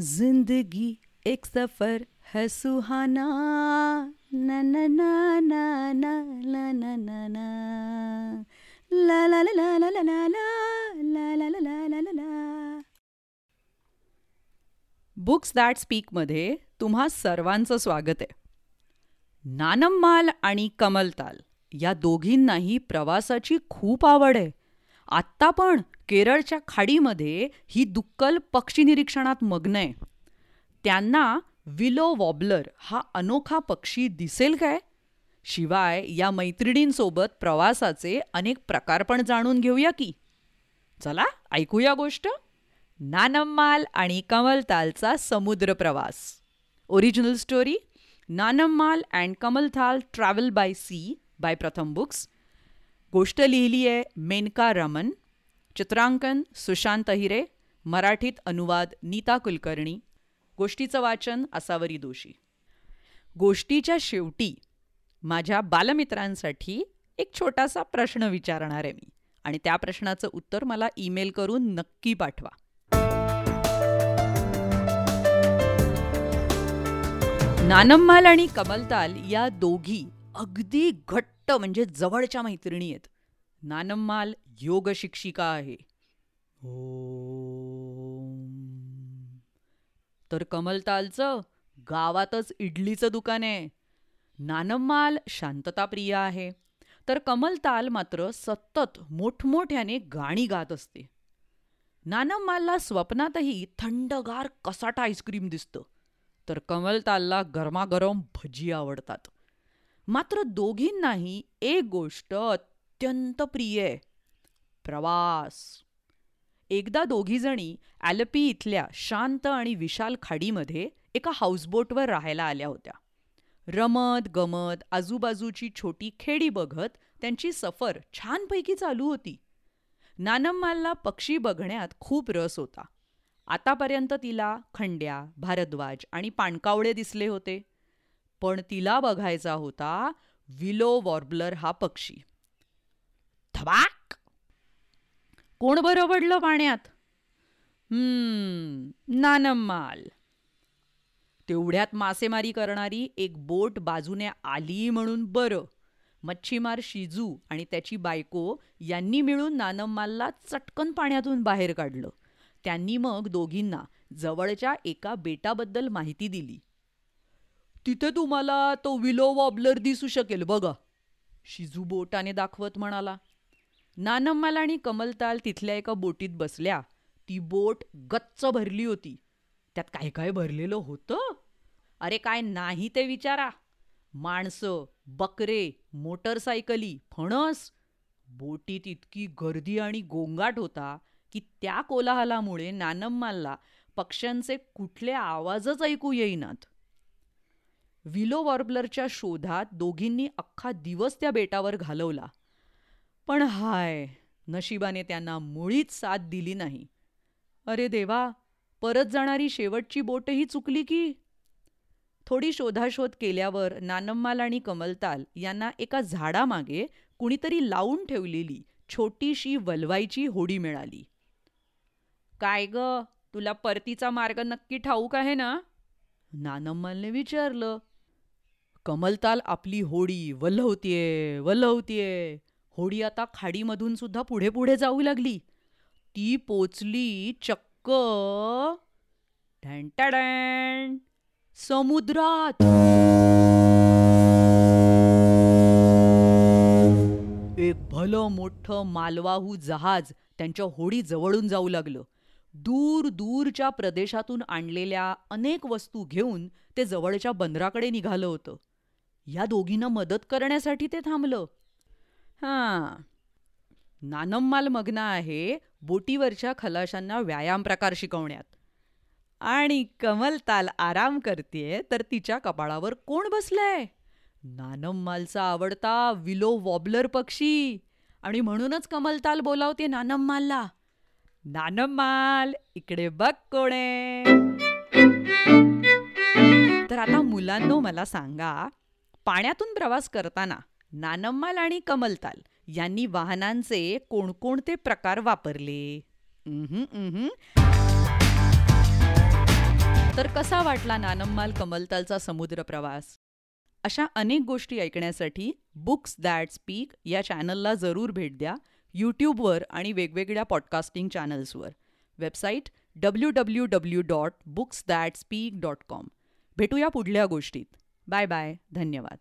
जिंदगी एक सफर है सुहाना ना ना ना ना ना ला ना ना ना ला ला ला ला ला ला ला ला ला ला ला ला ला ला ला बुक्स दॅट स्पीकमध्ये तुम्हा सर्वांचं स्वागत आहे नानम्माल आणि कमलताल या दोघींनाही प्रवासाची खूप आवड आहे आत्ता पण केरळच्या खाडीमध्ये ही दुक्कल पक्षी निरीक्षणात मग्न आहे. त्यांना विलो वॉबलर हा अनोखा पक्षी दिसेल काय? शिवाय या मैत्रिणींसोबत प्रवासाचे अनेक प्रकार पण जाणून घेऊया की. चला ऐकूया गोष्ट. नानम्माल आणि कमलतालचा समुद्र प्रवास original story Nanammal and Kamalthal travel by sea by Pratham books गोष्ट लिहिली आहे मेनका रमन. चित्रांकन सुशांत हिरे मराठीत अनुवाद नीता कुलकर्णी गोष्टीचं वाचन असावरी दोषी गोष्टीच्या शेवटी माझ्या बालमित्रांसाठी एक छोटासा प्रश्न विचारणार आहे मी आणि त्या प्रश्नाचं उत्तर मला ईमेल करून नक्की पाठवा. नानम्माल आणि कमलताल या दोघी अगदी घट्ट म्हणजे जवळच्या मैत्रिणी आहेत. नानम्माल योग शिक्षिका आहे. तर कमलतालचं गावातच इडलीचं दुकान आहे. नानम्माल शांतताप्रिय आहे. तर कमलताल मात्र सतत मोठमोठ्याने गाणी गात असते. नानम्मालला स्वप्नातही थंडगार कसाटा आईस्क्रीम दिसतं. तर कमलतालला गरमागरम भजी आवडतात. मात्र दोघींनाही एक गोष्ट अत्यंत प्रिय आहे. प्रवास. एकदा दोघीजणी ॲलपी इथल्या शांत आणि विशाल खाडीमध्ये एका हाऊसबोटवर राहायला आल्या होत्या. रमत गमत आजूबाजूची छोटी खेडी बघत त्यांची सफर छानपैकी चालू होती. नानम्मालला पक्षी बघण्यात खूप रस होता. आतापर्यंत तिला खंड्या भारद्वाज आणि पाणकावळे दिसले होते. पण तिला बघायचा होता विलो वॉर्बलर हा पक्षी. थबाक कोण बरं पडलं पाण्यात? हम्म नानम्माल. तेवढ्यात मासेमारी करणारी एक बोट बाजूने आली म्हणून बरं. मच्छीमार शिजू आणि त्याची बायको यांनी मिळून नानम्मालला चटकन पाण्यातून बाहेर काढलं. त्यांनी मग दोघींना जवळच्या एका बेटाबद्दल माहिती दिली. तिथे तुम्हाला तो विलो वॉबलर दिसू शकेल बघा शिजू बोटाने दाखवत म्हणाला. नानम्माल आणि कमलताल तिथल्या एका बोटीत बसल्या. ती बोट गच्च भरली होती. त्यात काय काय भरलेलं होतं? अरे काय नाही ते विचारा. माणसं बकरे मोटरसायकली फणस. बोटीत इतकी गर्दी आणि गोंगाट होता की त्या कोलाहलामुळे नानम्मालला पक्ष्यांचे कुठले आवाजच ऐकू येईनात. विलो वॉर्बलरच्या शोधात दोघींनी अख्खा दिवस त्या बेटावर घालवला. पण हाय नशिबाने त्यांना मुळीच साथ दिली नाही. अरे देवा परत जाणारी शेवटची बोटही चुकली की? थोडी शोधाशोध केल्यावर नानम्माल आणि कमलताल यांना एका झाडामागे कुणीतरी लावून ठेवलेली छोटीशी वलवायची होडी मिळाली. काय ग तुला परतीचा मार्ग नक्की ठाऊक आहे ना? नानम्मालने विचारलं. कमलताल आपली होडी वल्हवतीये वल्हवतीये. होडी आता खाडीमधून सुद्धा पुढे पुढे जाऊ लागली. ती पोचली चक्क ढॅन समुद्रात. एक भलं मोठं मालवाहू जहाज त्यांच्या होडी जवळून जाऊ लागलं. दूर दूरच्या प्रदेशातून आणलेल्या अनेक वस्तू घेऊन ते जवळच्या बंदराकडे निघालं होतं. या दोघींना मदत करण्यासाठी ते थांबलं. हां. नानम्माल मग्न आहे बोटीवरच्या खलाशांना व्यायाम प्रकार शिकवण्यात. आणि कमलताल आराम करतेय तर तिच्या कपाळावर कोण बसलंय? नानम्मालचा आवडता विलो वॉबलर पक्षी. आणि म्हणूनच कमलताल बोलावते नानम्मालला. नानम्माल इकडे बघ कोणे तर आता मुलांनो मला सांगा पाण्यातून प्रवास करताना नानम्माल आणि कमलताल यांनी वाहनांचे कोणकोणते प्रकार वापरले? तर कसा वाटला नानम्माल कमलतालचा समुद्र प्रवास? अशा अनेक गोष्टी ऐकण्यासाठी बुक्स दॅट स्पीक या चॅनलला जरूर भेट द्या यूट्यूबवर आणि वेगवेगळ्या podcasting चॅनल्सवर. Website W W W dot books that speak dot com भेटूया पुढल्या गोष्टीत. Bye bye. धन्यवाद.